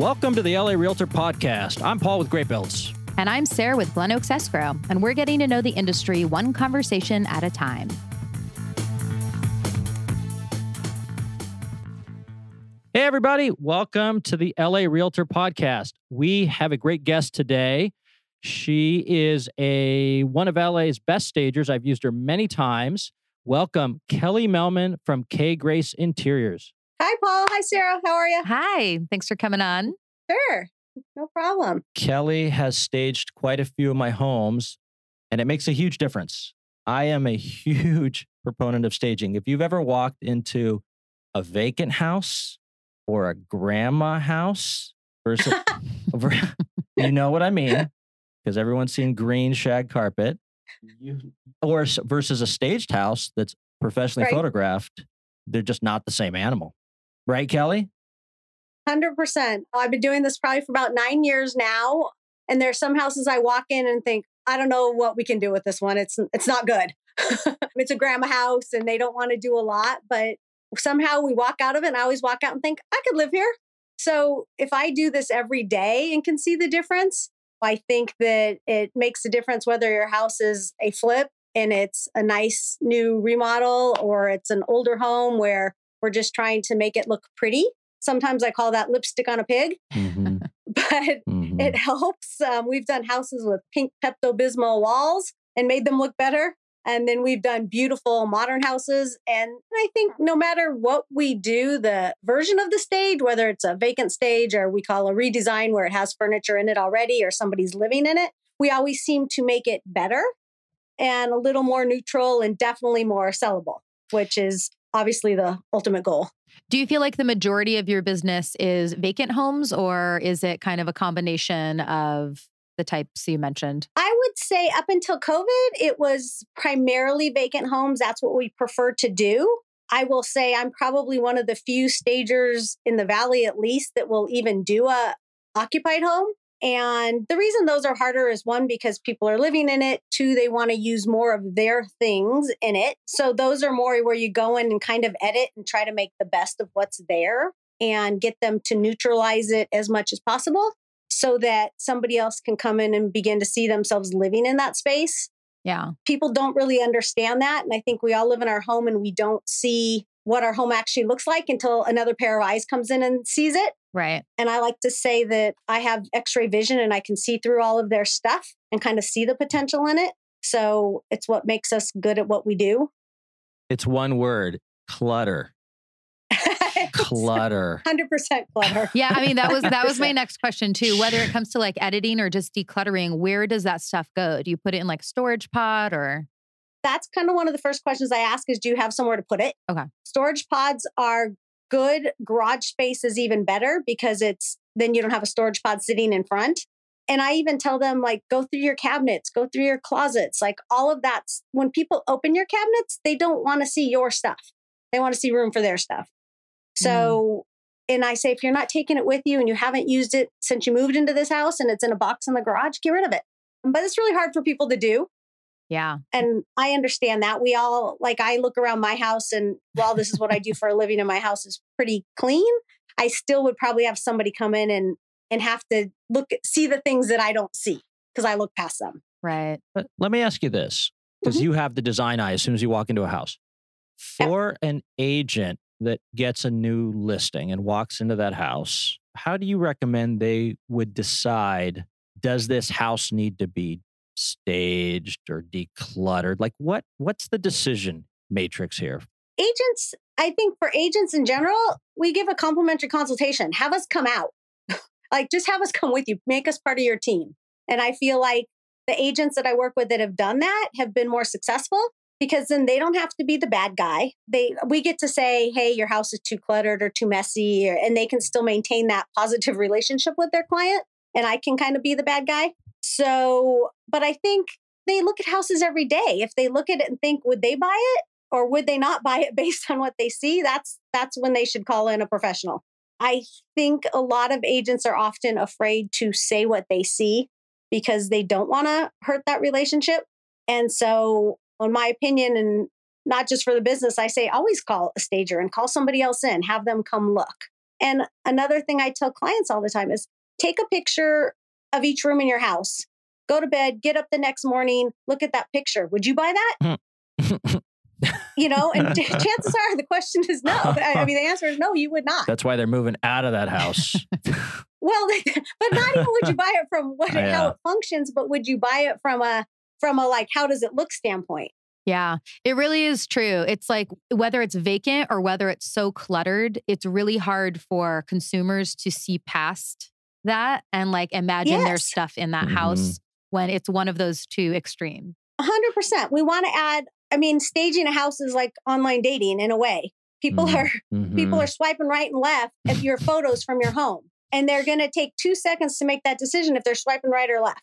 Welcome to the LA Realtor Podcast. I'm Paul with GreatBuildz. And I'm Sara with Glen Oaks Escrow, and we're getting to know the industry one conversation at a time. Hey, everybody. Welcome to the LA Realtor Podcast. We have a great guest today. She is a one of LA's best stagers. I've used her many times. Welcome, Kelly Mehlman from K Grace Interiors. Hi, Paul. Hi, Sara. How are you? Hi. Thanks for coming on. Sure. No problem. Kelly has staged quite a few of my homes, and it makes a huge difference. I am a huge proponent of staging. If you've ever walked into a vacant house or a grandma house versus, you know what I mean, because everyone's seen green shag carpet, or versus a staged house that's professionally Right. photographed, they're just not the same animal. Right, Kelly? 100%. I've been doing this probably for about nine years now. And there's some houses I walk in and think, I don't know what we can do with this one. It's it's not good. it's a grandma house and they don't want to do a lot, but somehow we walk out of it and I always walk out and think, I could live here. So if I do this every day and can see the difference, I think that it makes a difference whether your house is a flip and it's a nice new remodel or it's an older home where we're just trying to make it look pretty. Sometimes I call that lipstick on a pig, Mhm, but mhm. it helps. Um, we've done houses with pink Pepto Bismol walls and made them look better. And then we've done beautiful modern houses. And I think no matter what we do, the version of the stage, whether it's a vacant stage or we call a redesign where it has furniture in it already or somebody's living in it, we always seem to make it better and a little more neutral and definitely more sellable, which is obviously the ultimate goal. Do you feel like the majority of your business is vacant homes, or is it kind of a combination of the types you mentioned? I would say up until COVID, it was primarily vacant homes. That's what we prefer to do. I will say I'm probably one of the few stagers in the valley, at least, that will even do a occupied home. And the reason those are harder is one, because people are living in it. Two, they want to use more of their things in it. So those are more where you go in and kind of edit and try to make the best of what's there and get them to neutralize it as much as possible so that somebody else can come in and begin to see themselves living in that space. Yeah. People don't really understand that. And I think we all live in our home and we don't see what our home actually looks like until another pair of eyes comes in and sees it. Right. And I like to say that I have x ray vision and I can see through all of their stuff and kind of see the potential in it. So it's what makes us good at what we do. It's one word clutter. Clutter. 100% clutter. Yeah. I mean, that was that was my next question too. Whether it comes to like editing or just decluttering, where does that stuff go? Do you put it in like storage pod or That's kind of one of the first questions I ask is do you have somewhere to put it? Okay. Storage pods are good. Garage space is even better because it's then you don't have a storage pod sitting in front. And I even tell them like go through your cabinets, go through your closets, like all of that's when people open your cabinets, they don't want to see your stuff. They want to see room for their stuff. Mm. So and I say if you're not taking it with you and you haven't used it since you moved into this house and it's in a box in the garage, get rid of it. But it's really hard for people to do yeah. and I understand that. We all like I look around my house and while this is what I do for a living and my house is pretty clean, I still would probably have somebody come in and and have to look at see the things that I don't see because I look past them. Right. Let- Let me ask you this because Mhm. you have the design eye as soon as you walk into a house. Yep. For an agent that gets a new listing and walks into that house, how do you recommend they would decide does this house need to be staged or decluttered? Like what what's the decision matrix here? Agents, I think for agents in general, we give a complimentary consultation. Have us come out. like just have us come with you, make us part of your team. And I feel like the agents that I work with that have done that have been more successful because then they don't have to be the bad guy. They we get to say, "Hey, your house is too cluttered or too messy," or, and they can still maintain that positive relationship with their client. And I can kind of be the bad guy. So, but I think they look at houses every day. If they look at it and think, "Would they buy it?" or would they not buy it based on what they see? That's that's when they should call in a professional. I think a lot of agents are often afraid to say what they see because they don't want to hurt that relationship. And so, in my opinion, and not just for the business, I say always call a stager and call somebody else in, have them come look. And another thing I tell clients all the time is take a picture of each room in your house. Go to bed, get up the next morning, look at that picture. Would you buy that? you know, and chances are the question is no. I mean, the answer is no, you would not. That's why they're moving out of that house. well, but not even would you buy it from what Yeah. how it functions, but would you buy it from a from a like how does it look standpoint? Yeah, it really is true. It's like whether it's vacant or whether it's so cluttered, it's really hard for consumers to see past that and like imagine there's Yes. stuff in that Mhm. house when it's one of those two extremes. Hundred percent. We want to add. I mean, staging a house is like online dating in a way. People Mhm. are people Mhm. are swiping right and left at your photos from your home, and they're going to take two seconds to make that decision if they're swiping right or left.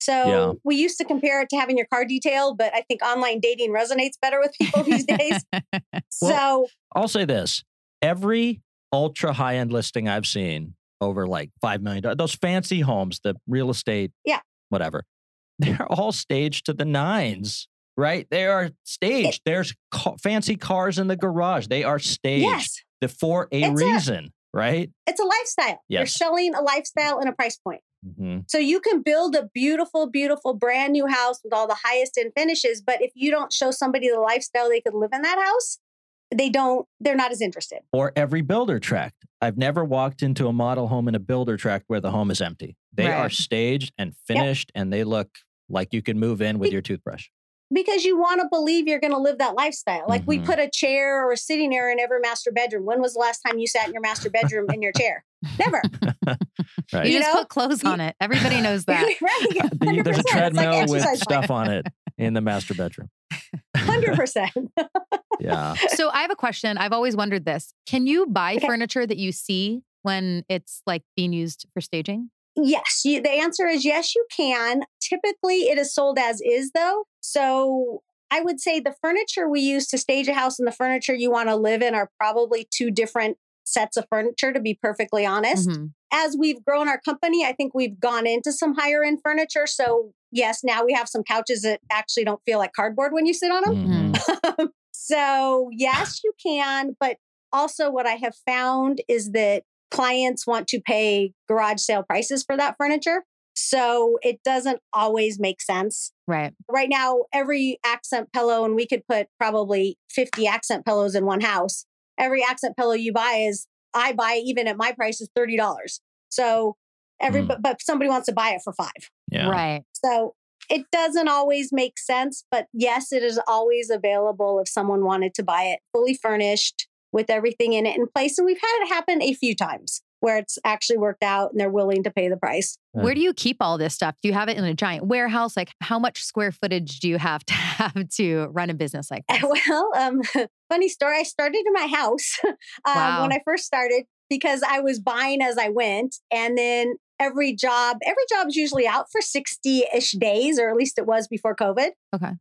So Yeah. we used to compare it to having your car detailed, but I think online dating resonates better with people these days. so I'll say this every ultra high end listing I've seen over like $5 million, those fancy homes, the real estate, Yeah. Whatever, they're all staged to the nines, right? They are staged. There's ca- fancy cars in the garage. They are staged yes, the- for a It's a- reason, right? it's a lifestyle. Yes. You're selling a lifestyle and a price point. hmm So you can build a beautiful, beautiful brand new house with all the highest end finishes, but if you don't show somebody the lifestyle they could live in that house, they don't. They're not as interested. Or every builder tract. I've never walked into a model home in a builder tract where the home is empty. They are staged and finished and they look like you can move in with Be- your toothbrush. because you want to believe you're going to live that lifestyle. Like we Mhm. put a chair or a sitting area in every master bedroom. When was the last time you sat in your master bedroom in your chair? Never. Right. You, You just know, put clothes on it. Everybody knows that. right? The- There's a 100%. Like treadmill with exercise stuff on it in the master bedroom. Hundred percent. Yeah. so I have a question. I've always wondered this. Can you buy Okay. furniture that you see when it's like being used for staging? Yes, you, the answer is yes, you can. Typically, it is sold as is, though. So I would say the furniture we use to stage a house and the furniture you want to live in are probably two different sets of furniture, to be perfectly honest. Mhm. As we've grown our company, I think we've gone into some higher end furniture. So, yes, now we have some couches that actually don't feel like cardboard when you sit on them. Mhm. so, yes, you can. But also, what I have found is that clients want to pay garage sale prices for that furniture. So, it doesn't always make sense. Right. Right now, every accent pillow, and we could put probably 50 accent pillows in one house. Every accent pillow you buy is, I buy even at my price is $30. So, every, Mm. but, but somebody wants to buy it for five. Yeah. Right. So it doesn't always make sense, but yes, it is always available if someone wanted to buy it fully furnished with everything in it in place. And we've had it happen a few times where it's actually worked out and they're willing to pay the price. Where do you keep all this stuff? Do you have it in a giant warehouse? Like, how much square footage do you have to have to run a business like this? Well, um, funny story. I started in my house um, Wow. when I first started because I was buying as I went. And then every job, every job is usually out for 60 ish days, or at least it was before COVID. Okay.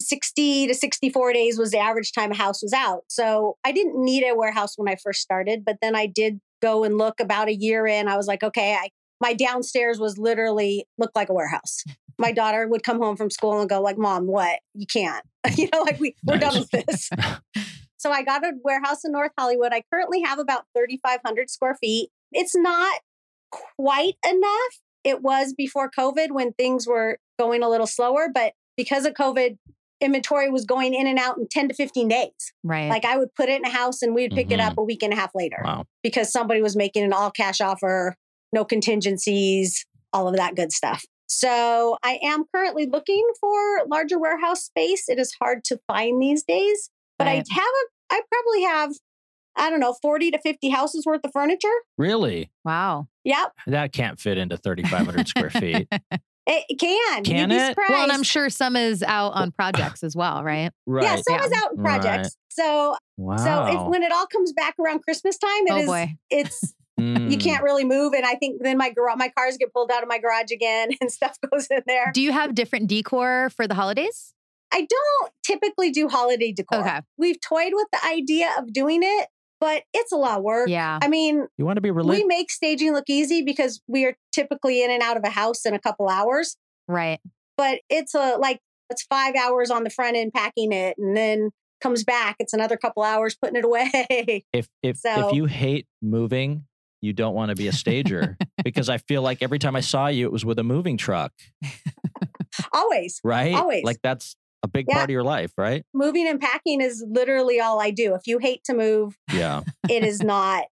60 to 64 days was the average time a house was out. So I didn't need a warehouse when I first started, but then I did go and look about a year in. I was like, okay, I, my downstairs was literally looked like a warehouse. My daughter would come home from school and go like, "Mom, what? You can't." you know, like we we're done with this. so I got a warehouse in North Hollywood. I currently have about 3500 square feet. It's not quite enough. It was before COVID when things were going a little slower, but because of COVID, inventory was going in and out in 10 to 15 days. Right. Like I would put it in a house and we'd pick it up mm-hmm. a week and a half later Wow. because somebody was making an all cash offer, no contingencies, all of that good stuff. So I am currently looking for larger warehouse space. It is hard to find these days, but Right. I have a, I probably have, I don't know, 40 to 50 houses worth of furniture. Really? wow. Yep, That can't fit into 3,500 square feet. it, it can. Can You'd it? surprised. Well, and I'm sure some is out on projects as well, right? Right. Yeah, some Yeah. is out in Right. projects. So, wow. so if, when it all comes back around Christmas time, it oh is, boy. it's you Mm. can't really move. And I think then my garage, my cars get pulled out of my garage again and stuff goes in there. Do you have different decor for the holidays? I don't typically do holiday decor. Okay. We've toyed with the idea of doing it, but it's a lot of work. Yeah. I mean, You want to be we make staging look easy because we are typically in and out of a house in a couple hours, Right. but it's a like it's 5 hours on the front end packing it and then comes back. It's another couple hours putting it away. If if So- if you hate moving, you don't want to be a stager because I feel like every time I saw you, it was with a moving truck, Always. right? Always. Like that's a big Yeah. part of your life, right? Moving and packing is literally all I do. If you hate to move, Yeah. it is not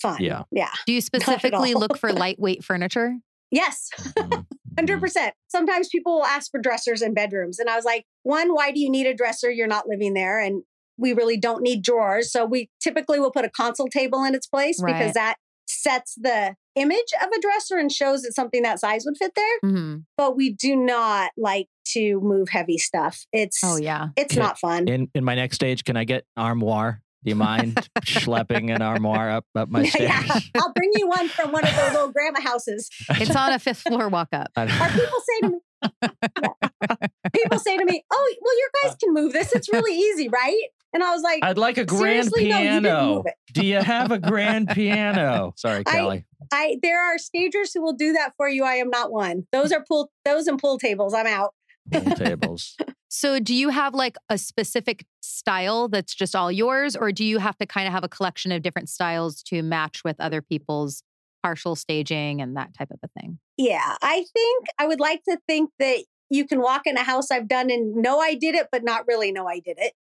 fun. Yeah. Yeah. Do you specifically look for lightweight furniture? Yes. Mhm. Hundred Mhm. percent. Sometimes people will ask for dressers in bedrooms, and I was like, one, why do you need a dresser? You're not living there, and we really don't need drawers. So we typically will put a console table in its place Right. because that sets the image of a dresser and shows that something that size would fit there. hmm But we do not like to move heavy stuff. It's Oh yeah. it's Yeah. not fun. In in my next stage, can I get armoire? Do you mind schlepping an armoire up up my stairs? Yeah. I'll bring you one from one of those little grandma houses. It's on a fifth floor walk up. Or people say to me, Yeah. people say to me, "Oh, well, your guys can move this. It's really easy, right?" And I was like, I'd like a grand Seriously, no, you didn't piano. Do you have a grand piano? Sorry, I- Kelly. I there are stagers who will do that for you. I am not one. Those are pool those and pool tables. I'm out. Pool tables. So, do you have like a specific style that's just all yours, or do you have to kind of have a collection of different styles to match with other people's partial staging and that type of a thing? Yeah, I think I would like to think that you can walk in a house I've done and know I did it, but not really know I did it.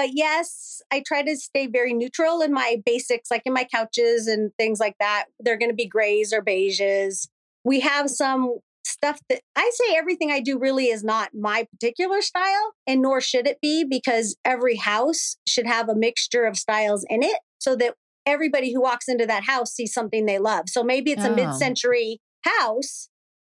But yes, I try to stay very neutral in my basics, like in my couches and things like that. They're going to be grays or beiges. We have some stuff that I say everything I do really is not my particular style, and nor should it be, because every house should have a mixture of styles in it so that everybody who walks into that house sees something they love. So maybe it's a Oh. mid century house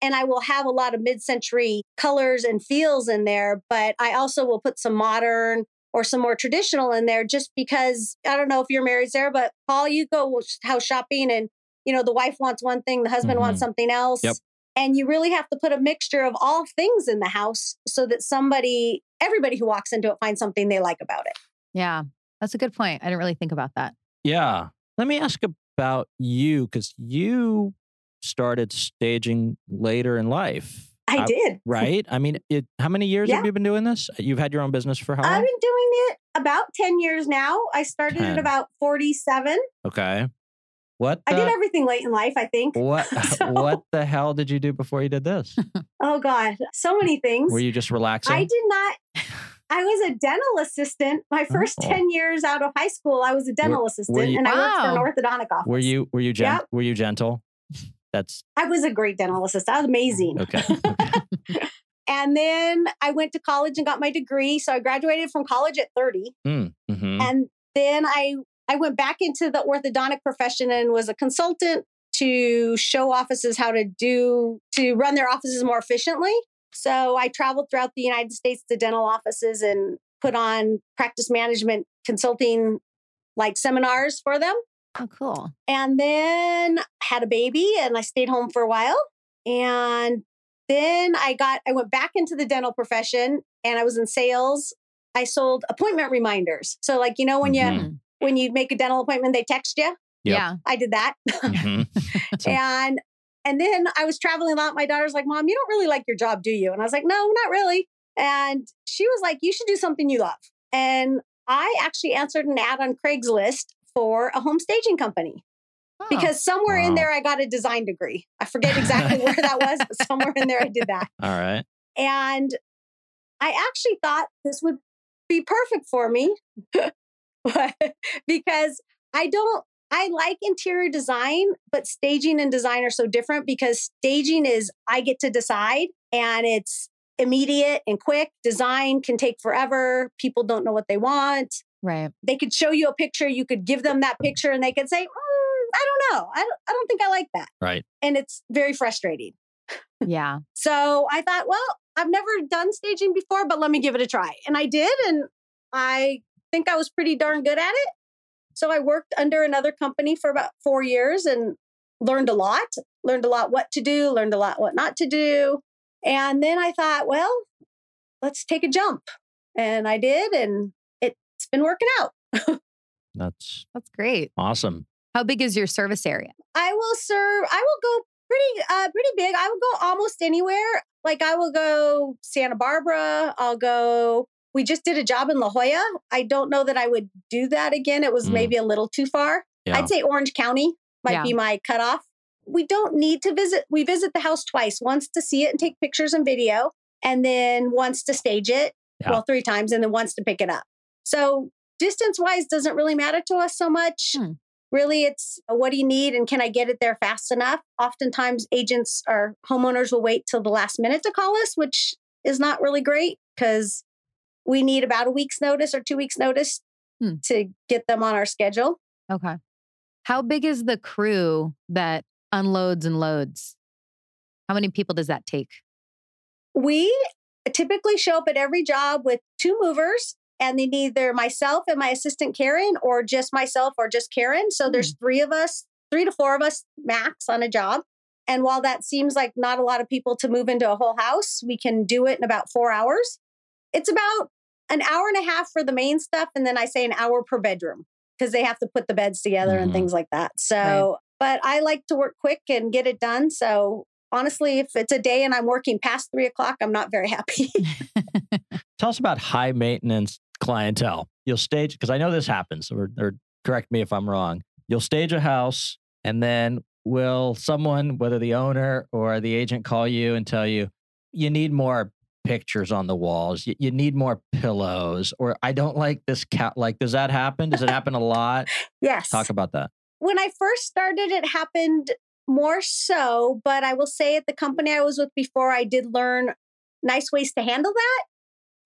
and I will have a lot of mid century colors and feels in there, but I also will put some modern or some more traditional in there just because I don't know if you're married, Sara, but Paul, you go house shopping and you know the wife wants one thing, the husband wants mm-hmm. something else. Yep. And you really have to put a mixture of all things in the house so that somebody, everybody who walks into it finds something they like about it. Yeah, that's a good point. I didn't really think about that. Yeah. Let me ask about you because you started staging later in life. I, I- did. Right? I mean, it, how many years Yeah. have you been doing this? You've had your own business for how long? I've been doing it about 10 years now. I started 10. at about 47. Okay. What I did everything late in life, I think. what So- what the hell did you do before you did this? Oh God, so many things. Were you just relaxing? I did not. I was a dental assistant. My first Oh. 10 years out of high school, I was a dental assistant you- and I worked for an orthodontic office. were you were you gen- Yep. were you gentle? That's I was a great dental assistant. I was amazing. okay. okay. And then I went to college and got my degree. So I graduated from college at 30. Mm, mhm. And then I I went back into the orthodontic profession and was a consultant to show offices how to do to run their offices more efficiently. So I traveled throughout the United States to dental offices and put on practice management consulting like seminars for them. Oh, cool. And then had a baby and I stayed home for a while. And then I got I went back into the dental profession and I was in sales. I sold appointment reminders. So like you know when you Mhm. Mm. when you make a dental appointment they text you. Yep. Yeah. I did that. Mhm. And and then I was traveling a lot. My daughter's like, "Mom, you don't really like your job, do you?" And I was like, "No, not really." And she was like, "You should do something you love." And I actually answered an ad on Craigslist for a home staging company Oh, because somewhere in there I got a design degree. I forget exactly where that was, but somewhere in there I did that. All right. And I actually thought this would be perfect for me because I don't, I like interior design, but staging and design are so different because staging is I get to decide and it's immediate and quick. Design can take forever. People don't know what they want. Right. They could show you a picture, you could give them that picture, and they could say, "Mm, I don't know. I don't, I don't think I like that. Right. And it's very frustrating. Yeah. So I thought, well, I've never done staging before, but let me give it a try. And I did. And I think I was pretty darn good at it. So I worked under another company for about four years and learned a lot, learned a lot what to do, learned a lot what not to do. And then I thought, well, let's take a jump. And I did. And it's been working out. That's That's great. awesome. How big is your service area? I will serve, I will go pretty uh pretty big. I will go almost anywhere. Like I will go Santa Barbara, I'll go we just did a job in La Jolla. I don't know that I would do that again. It was Mm. maybe a little too far. Yeah. I'd say Orange County might Yeah. be my cutoff. We don't need to visit. We visit the house twice once to see it and take pictures and video, and then once to stage it. Yeah. Well, three times, and then once to pick it up. So, distance wise doesn't really matter to us so much. Hmm. Really, it's uh, what do you need and can I get it there fast enough? Oftentimes, agents or homeowners will wait till the last minute to call us, which is not really great because we need about a week's notice or two weeks' notice Hmm. to get them on our schedule. Okay. How big is the crew that unloads and loads? How many people does that take? We typically show up at every job with two movers, and then either myself and my assistant Karen, or just myself or just Karen. So there's three of us, three to four of us max on a job. And while that seems like not a lot of people to move into a whole house, we can do it in about four hours. It's about an hour and a half for the main stuff. And then I say an hour per bedroom because they have to put the beds together and Mhm. things like that. So, but I like to work quick and get it done. So honestly, if it's a day and I'm working past three o'clock, I'm not very happy. Tell us about high maintenance clientele. You'll stage, because I know this happens, or, or correct me if I'm wrong. You'll stage a house, and then will someone, whether the owner or the agent, call you and tell you, you need more pictures on the walls, you, you need more pillows, or I don't like this cat. Like, does that happen? Does it happen a lot? yes. Talk about that. when I first started, it happened more so, but I will say at the company I was with before, I did learn nice ways to handle that.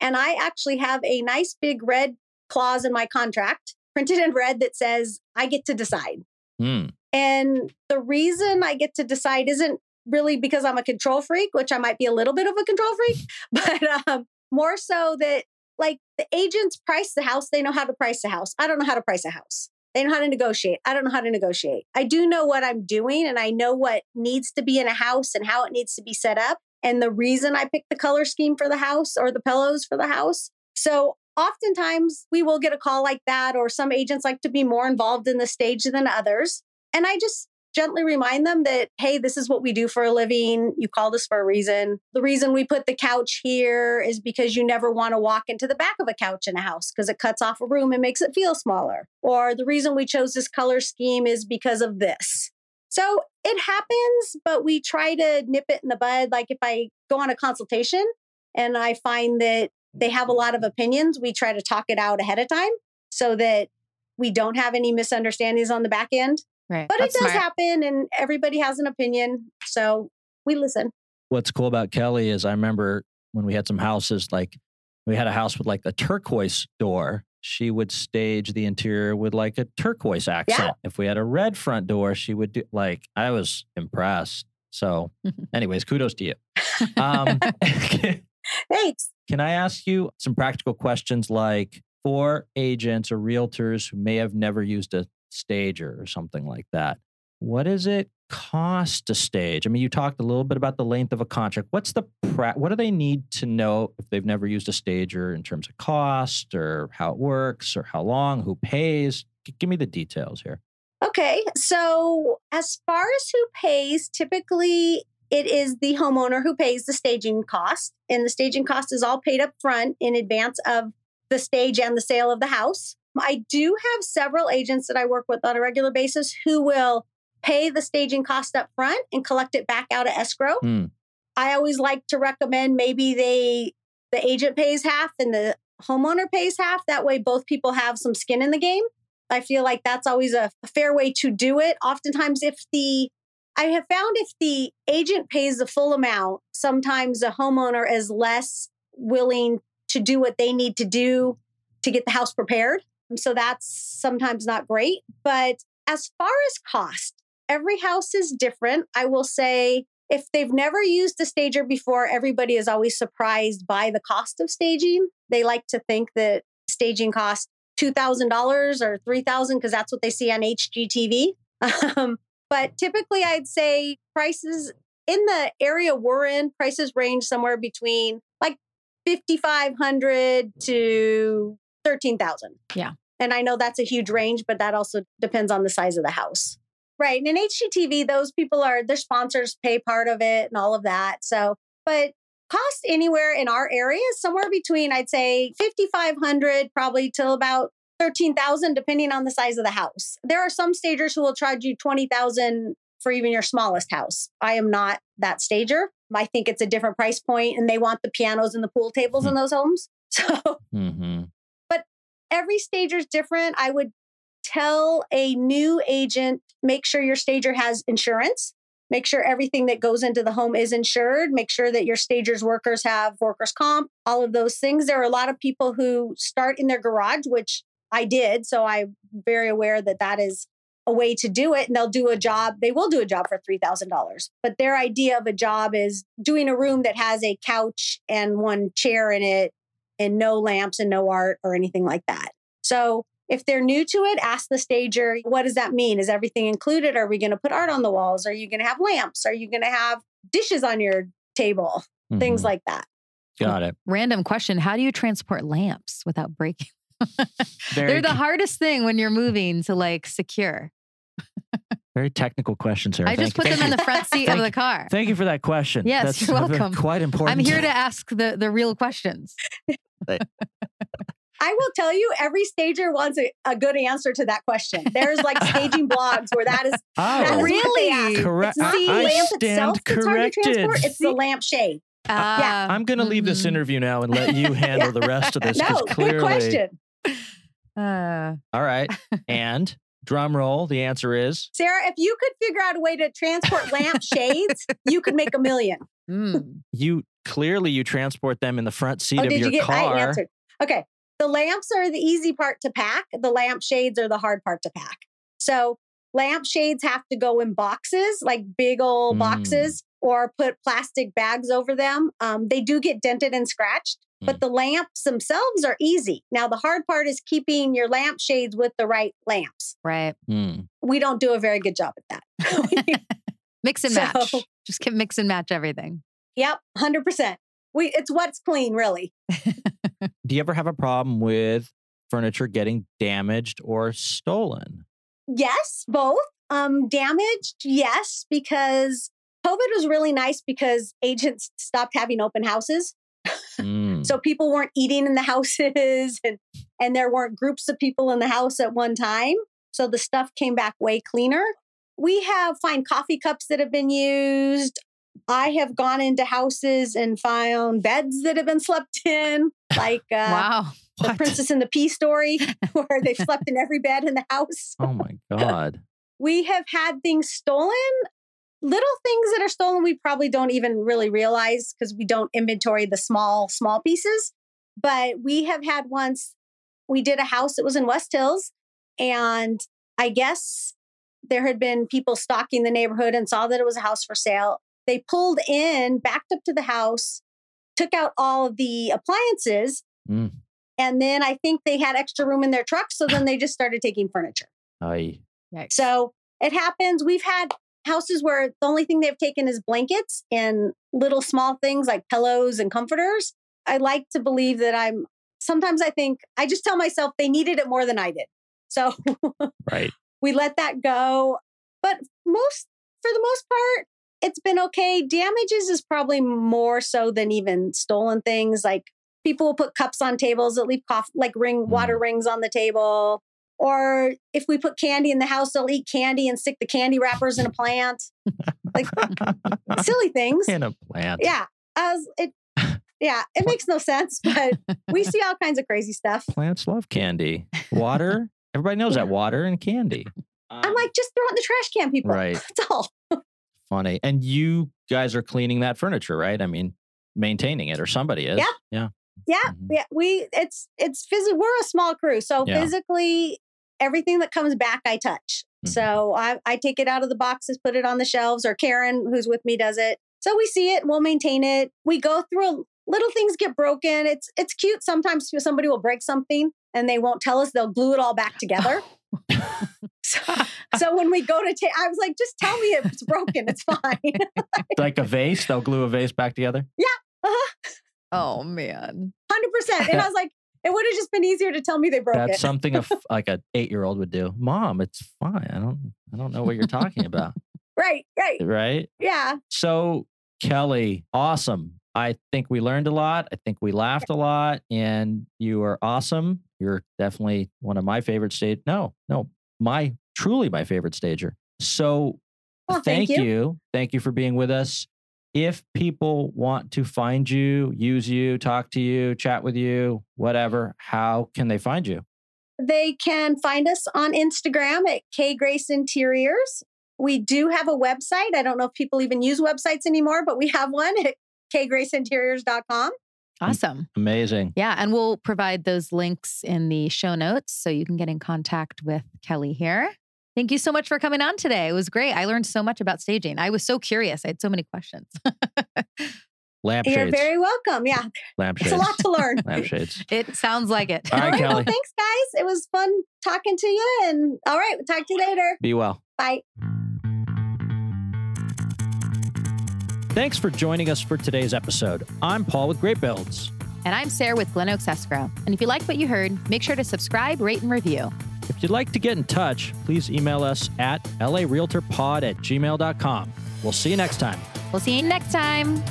And I actually have a nice big red clause in my contract, printed in red, that says I get to decide. Hmm. And the reason I get to decide isn't really because I'm a control freak, which I might be a little bit of a control freak, but um, more so that like the agents price the house, they know how to price a house. I don't know how to price a house. They know how to negotiate. I don't know how to negotiate. I do know what I'm doing and I know what needs to be in a house and how it needs to be set up. And the reason I picked the color scheme for the house or the pillows for the house. So oftentimes we will get a call like that, or some agents like to be more involved in the stage than others. And I just gently remind them that, hey, this is what we do for a living. You called us for a reason. The reason we put the couch here is because you never want to walk into the back of a couch in a house because it cuts off a room and makes it feel smaller. Or the reason we chose this color scheme is because of this. So it happens, but we try to nip it in the bud. Like if I go on a consultation and I find that they have a mm-hmm. lot of opinions, we try to talk it out ahead of time so that we don't have any misunderstandings on the back end. Right. But That's it does smart. happen and everybody has an opinion. So we listen. What's cool about Kelly is I remember when we had some houses, like we had a house with like a turquoise door. She would stage the interior with like a turquoise accent. If we had a red front door, she would do like, I was impressed. So, anyways, kudos to you. Um, Thanks. Can I ask you some practical questions like for agents or realtors who may have never used a stager or something like that? What does it cost to stage? I mean, you talked a little bit about the length of a contract. What's the pra- what do they need to know if they've never used a stager in terms of cost or how it works or how long, who pays? G- Give me the details here. Okay. So, as far as who pays, typically it is the homeowner who pays the staging cost. And the staging cost is all paid up front in advance of the stage and the sale of the house. I do have several agents that I work with on a regular basis who will pay the staging cost up front and collect it back out of escrow. Hmm. I always like to recommend maybe they the agent pays half and the homeowner pays half. That way both people have some skin in the game. I feel like that's always a, a fair way to do it. Oftentimes if the I have found if the agent pays the full amount, sometimes the homeowner is less willing to do what they need to do to get the house prepared. So that's sometimes not great. But as far as cost, every house is different. I will say if they've never used a stager before, everybody is always surprised by the cost of staging. They like to think that staging costs $2,000 or $3,000 because that's what they see on HGTV. Um, but typically, I'd say prices in the area we're in, prices range somewhere between like 5500 to 13000 Yeah. And I know that's a huge range, but that also depends on the size of the house. Right. And in HGTV, those people are, their sponsors pay part of it and all of that. So, but cost anywhere in our area is somewhere between I'd say 5500 probably till about 13,000 depending on the size of the house. There are some stagers who will charge you 20,000 for even your smallest house. I am not that stager. I think it's a different price point and they want the pianos and the pool tables mm-hmm. in those homes. So mm-hmm. but every stager is different. I would tell a new agent make sure your stager has insurance. Make sure everything that goes into the home is insured. Make sure that your stagers workers have workers comp all of those things. There are a lot of people who start in their garage which i did so i'm very aware that that is a way to do it and they'll do a job they will do a job for $3000 but their idea of a job is doing a room that has a couch and one chair in it and no lamps and no art or anything like that. So if they're new to it, ask the stager, what does that mean? Is everything included? Are we going to put art on the walls? Are you going to have lamps? Are you going to have dishes on your table? Mm-hmm. Things like that. Got it. Random question How do you transport lamps without breaking? They're the hardest thing when you're moving to like secure. Very technical questions here. I just put them in the front seat of the car. Thank you for that question. Yes, That's you're welcome. Quite important. I'm here to ask the, the real questions. I will tell you, every stager wants a, a good answer to that question. There's like staging blogs where that is, oh, that is really correct. It's not the lamp itself that's hard to transport; it's the lamp shade. Uh, yeah, I'm going to leave mm-hmm. this interview now and let you handle the rest of this. No, clearly, good question. Uh, all right, and drum roll. The answer is Sara. If you could figure out a way to transport lamp shades, you could make a million. Mm. You clearly you transport them in the front seat oh, of your you get, car. I answered. Okay, the lamps are the easy part to pack, the lamp shades are the hard part to pack. So, lamp shades have to go in boxes, like big old mm. boxes, or put plastic bags over them. Um, they do get dented and scratched, mm. but the lamps themselves are easy. Now, the hard part is keeping your lamp shades with the right lamps. Right. Mm. We don't do a very good job at that. mix and so, match. Just mix and match everything. Yep, 100%. We, it's what's clean, really. Do you ever have a problem with furniture getting damaged or stolen? Yes, both. Um, damaged, yes, because COVID was really nice because agents stopped having open houses. Mm. so people weren't eating in the houses and and there weren't groups of people in the house at one time. So the stuff came back way cleaner. We have fine coffee cups that have been used. I have gone into houses and found beds that have been slept in, like uh, wow, the? Princess and the Pea story, where they've slept in every bed in the house. Oh my god! we have had things stolen, little things that are stolen. We probably don't even really realize because we don't inventory the small small pieces. But we have had once. We did a house that was in West Hills, and I guess there had been people stalking the neighborhood and saw that it was a house for sale they pulled in, backed up to the house, took out all of the appliances. Mm. And then I think they had extra room in their truck. So then they just started taking furniture. Aye. So it happens. We've had houses where the only thing they've taken is blankets and little small things like pillows and comforters. I like to believe that I'm sometimes I think I just tell myself they needed it more than I did. So right. we let that go. But most for the most part, it's been okay. Damages is probably more so than even stolen things. Like people will put cups on tables that leave coffee, like ring water mm. rings on the table. Or if we put candy in the house, they'll eat candy and stick the candy wrappers in a plant. like silly things. In a plant. Yeah. As it yeah, it makes no sense, but we see all kinds of crazy stuff. Plants love candy. Water, everybody knows yeah. that water and candy. I'm like, just throw it in the trash can, people. Right. That's all funny. And you guys are cleaning that furniture, right? I mean, maintaining it, or somebody is. Yeah. Yeah. Yeah. Mm-hmm. Yeah. We it's it's physically we're a small crew. So yeah. physically everything that comes back I touch. Mm-hmm. So I, I take it out of the boxes, put it on the shelves, or Karen, who's with me, does it. So we see it, we'll maintain it. We go through little things get broken. It's it's cute. Sometimes somebody will break something and they won't tell us. They'll glue it all back together. so, so, when we go to take, I was like, just tell me if it's broken. It's fine. like a vase, they'll glue a vase back together. Yeah. Uh-huh. Oh man. Hundred percent. And I was like, it would have just been easier to tell me they broke That's it. That's something a, like an eight year old would do. Mom, it's fine. I don't. I don't know what you're talking about. right. Right. Right. Yeah. So Kelly, awesome. I think we learned a lot. I think we laughed a lot, and you are awesome. You're definitely one of my favorite stage. No, no, my truly my favorite stager. So Well, thank, thank you. you. Thank you for being with us. If people want to find you, use you, talk to you, chat with you, whatever, how can they find you? They can find us on Instagram at K Grace Interiors. We do have a website. I don't know if people even use websites anymore, but we have one at kgraceinteriors.com. Awesome. Amazing. Yeah. And we'll provide those links in the show notes so you can get in contact with Kelly here. Thank you so much for coming on today. It was great. I learned so much about staging. I was so curious. I had so many questions. You're Lampshades. very welcome. Yeah, Lampshades. it's a lot to learn. Lampshades. it sounds like it. All right, All right, well, Kelly. thanks, guys. It was fun talking to you. And all right, we'll talk to you later. Be well. Bye. Thanks for joining us for today's episode. I'm Paul with GreatBuildz. And I'm Sara with Glen Oaks Escrow. And if you like what you heard, make sure to subscribe, rate, and review. If you'd like to get in touch, please email us at larealtorpod at gmail.com. We'll see you next time. We'll see you next time.